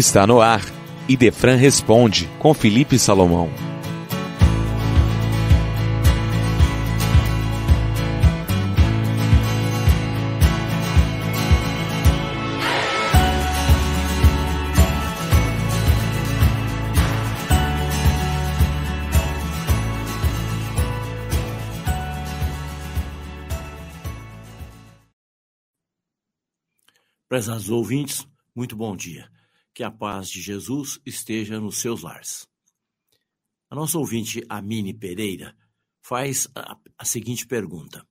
Está no ar. Idefran responde com Felipe Salomão. Prezados ouvintes, muito bom dia. Que a paz de Jesus esteja nos seus lares. A nossa ouvinte Amine Pereira faz a, a seguinte pergunta.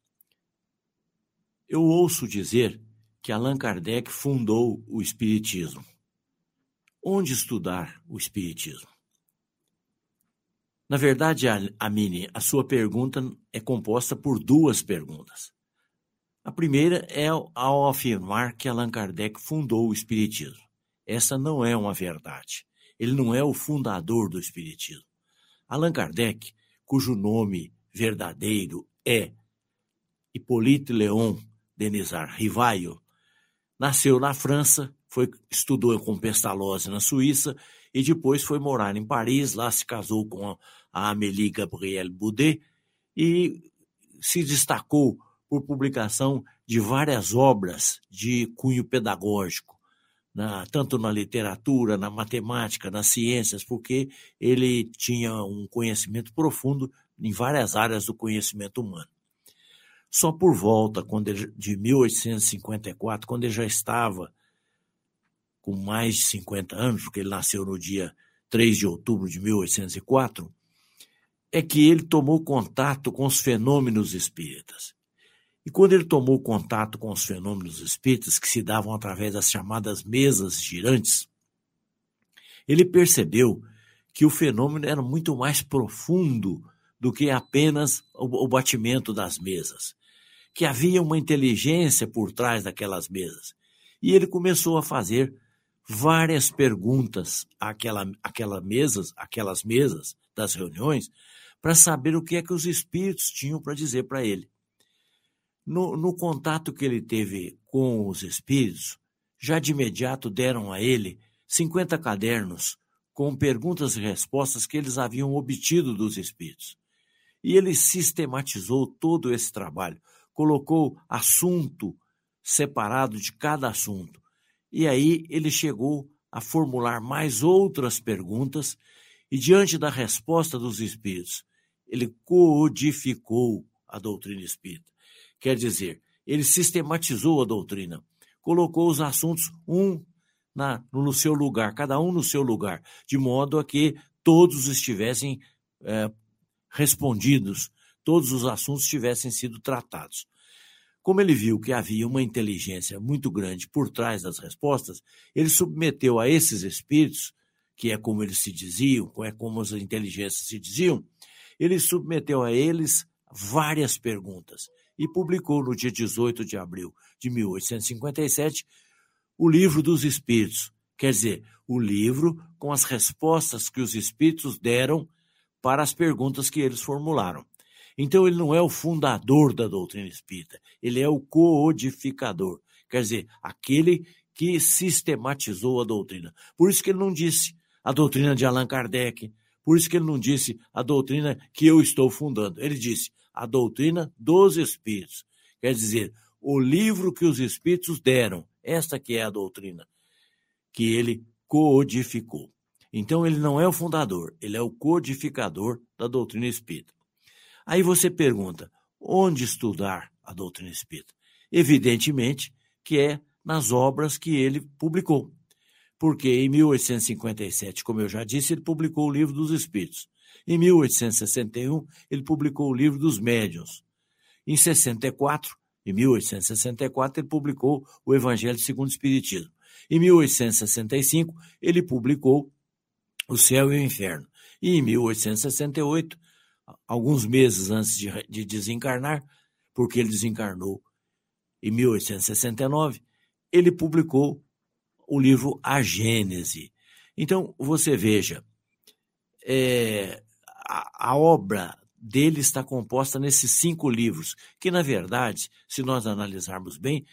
Eu ouço dizer que Allan Kardec fundou o Espiritismo. Onde estudar o Espiritismo? Na verdade, Amine, a sua pergunta é composta por duas perguntas. A primeira é ao afirmar que Allan Kardec fundou o Espiritismo. Essa não é uma verdade. Ele não é o fundador do Espiritismo. Allan Kardec, cujo nome verdadeiro é Hippolyte Léon Denisard Rivaio, nasceu na França, foi, estudou com Pestalozzi na Suíça e depois foi morar em Paris. Lá se casou com a Amélie Gabrielle Boudet e se destacou por publicação de várias obras de cunho pedagógico, na, tanto na literatura, na matemática, nas ciências, porque ele tinha um conhecimento profundo em várias áreas do conhecimento humano. Só por volta quando ele, de 1854, quando ele já estava com mais de 50 anos, porque ele nasceu no dia 3 de outubro de 1804, é que ele tomou contato com os fenômenos espíritas. E quando ele tomou contato com os fenômenos espíritas que se davam através das chamadas mesas girantes, ele percebeu que o fenômeno era muito mais profundo do que apenas o batimento das mesas, que havia uma inteligência por trás daquelas mesas. E ele começou a fazer várias perguntas àquela, àquela mesas, aquelas mesas das reuniões, para saber o que é que os espíritos tinham para dizer para ele. No, no contato que ele teve com os espíritos, já de imediato deram a ele 50 cadernos com perguntas e respostas que eles haviam obtido dos espíritos. E ele sistematizou todo esse trabalho, colocou assunto separado de cada assunto. E aí ele chegou a formular mais outras perguntas, e diante da resposta dos espíritos, ele codificou a doutrina espírita. Quer dizer, ele sistematizou a doutrina, colocou os assuntos um na, no seu lugar, cada um no seu lugar, de modo a que todos estivessem é, respondidos, todos os assuntos tivessem sido tratados. Como ele viu que havia uma inteligência muito grande por trás das respostas, ele submeteu a esses espíritos, que é como eles se diziam, é como as inteligências se diziam, ele submeteu a eles várias perguntas e publicou no dia 18 de abril de 1857 o Livro dos Espíritos, quer dizer, o livro com as respostas que os espíritos deram para as perguntas que eles formularam. Então ele não é o fundador da doutrina espírita, ele é o codificador, quer dizer, aquele que sistematizou a doutrina. Por isso que ele não disse a doutrina de Allan Kardec, por isso que ele não disse a doutrina que eu estou fundando. Ele disse a doutrina dos Espíritos. Quer dizer, o livro que os Espíritos deram, esta que é a doutrina, que ele codificou. Então ele não é o fundador, ele é o codificador da doutrina espírita. Aí você pergunta, onde estudar a doutrina espírita? Evidentemente que é nas obras que ele publicou. Porque em 1857, como eu já disse, ele publicou o Livro dos Espíritos. Em 1861, ele publicou o livro dos médiuns. Em 64, em 1864, ele publicou o Evangelho segundo o Espiritismo. Em 1865, ele publicou O Céu e o Inferno. E em 1868, alguns meses antes de, de desencarnar, porque ele desencarnou em 1869, ele publicou o livro A Gênese. Então, você veja, é, a, a obra dele está composta nesses cinco livros, que, na verdade, se nós analisarmos bem,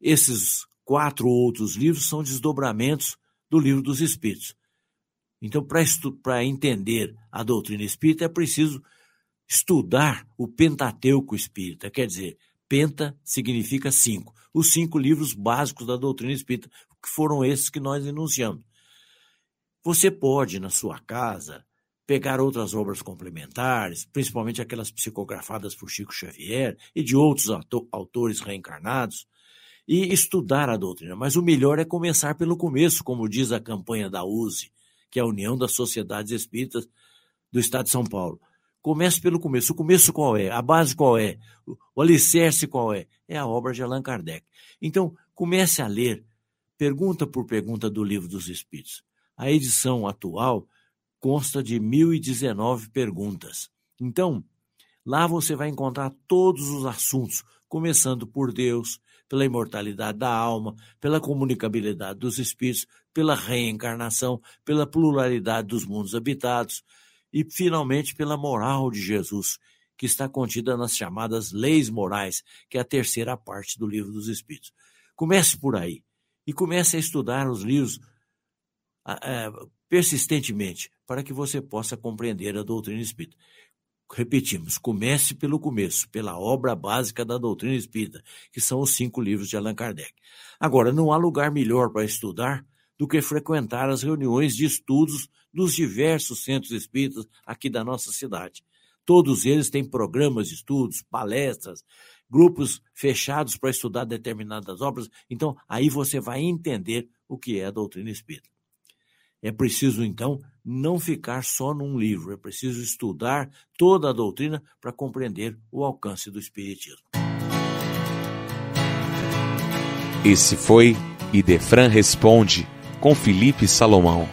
esses quatro outros livros são desdobramentos do Livro dos Espíritos. Então, para entender a doutrina espírita, é preciso estudar o Pentateuco espírita, quer dizer, penta significa cinco, os cinco livros básicos da doutrina espírita, que foram esses que nós enunciamos. Você pode, na sua casa, pegar outras obras complementares, principalmente aquelas psicografadas por Chico Xavier e de outros autores reencarnados, e estudar a doutrina. Mas o melhor é começar pelo começo, como diz a campanha da USE, que é a União das Sociedades Espíritas do Estado de São Paulo. Comece pelo começo. O começo qual é? A base qual é? O alicerce qual é? É a obra de Allan Kardec. Então, comece a ler, pergunta por pergunta do Livro dos Espíritos. A edição atual consta de 1019 perguntas. Então, lá você vai encontrar todos os assuntos, começando por Deus, pela imortalidade da alma, pela comunicabilidade dos espíritos, pela reencarnação, pela pluralidade dos mundos habitados e, finalmente, pela moral de Jesus, que está contida nas chamadas leis morais, que é a terceira parte do livro dos Espíritos. Comece por aí e comece a estudar os livros é, persistentemente, para que você possa compreender a doutrina espírita. Repetimos, comece pelo começo, pela obra básica da doutrina espírita, que são os cinco livros de Allan Kardec. Agora, não há lugar melhor para estudar do que frequentar as reuniões de estudos dos diversos centros espíritas aqui da nossa cidade. Todos eles têm programas de estudos, palestras, grupos fechados para estudar determinadas obras. Então, aí você vai entender o que é a doutrina espírita. É preciso, então, não ficar só num livro, é preciso estudar toda a doutrina para compreender o alcance do Espiritismo. Esse foi Idefran Responde, com Felipe Salomão.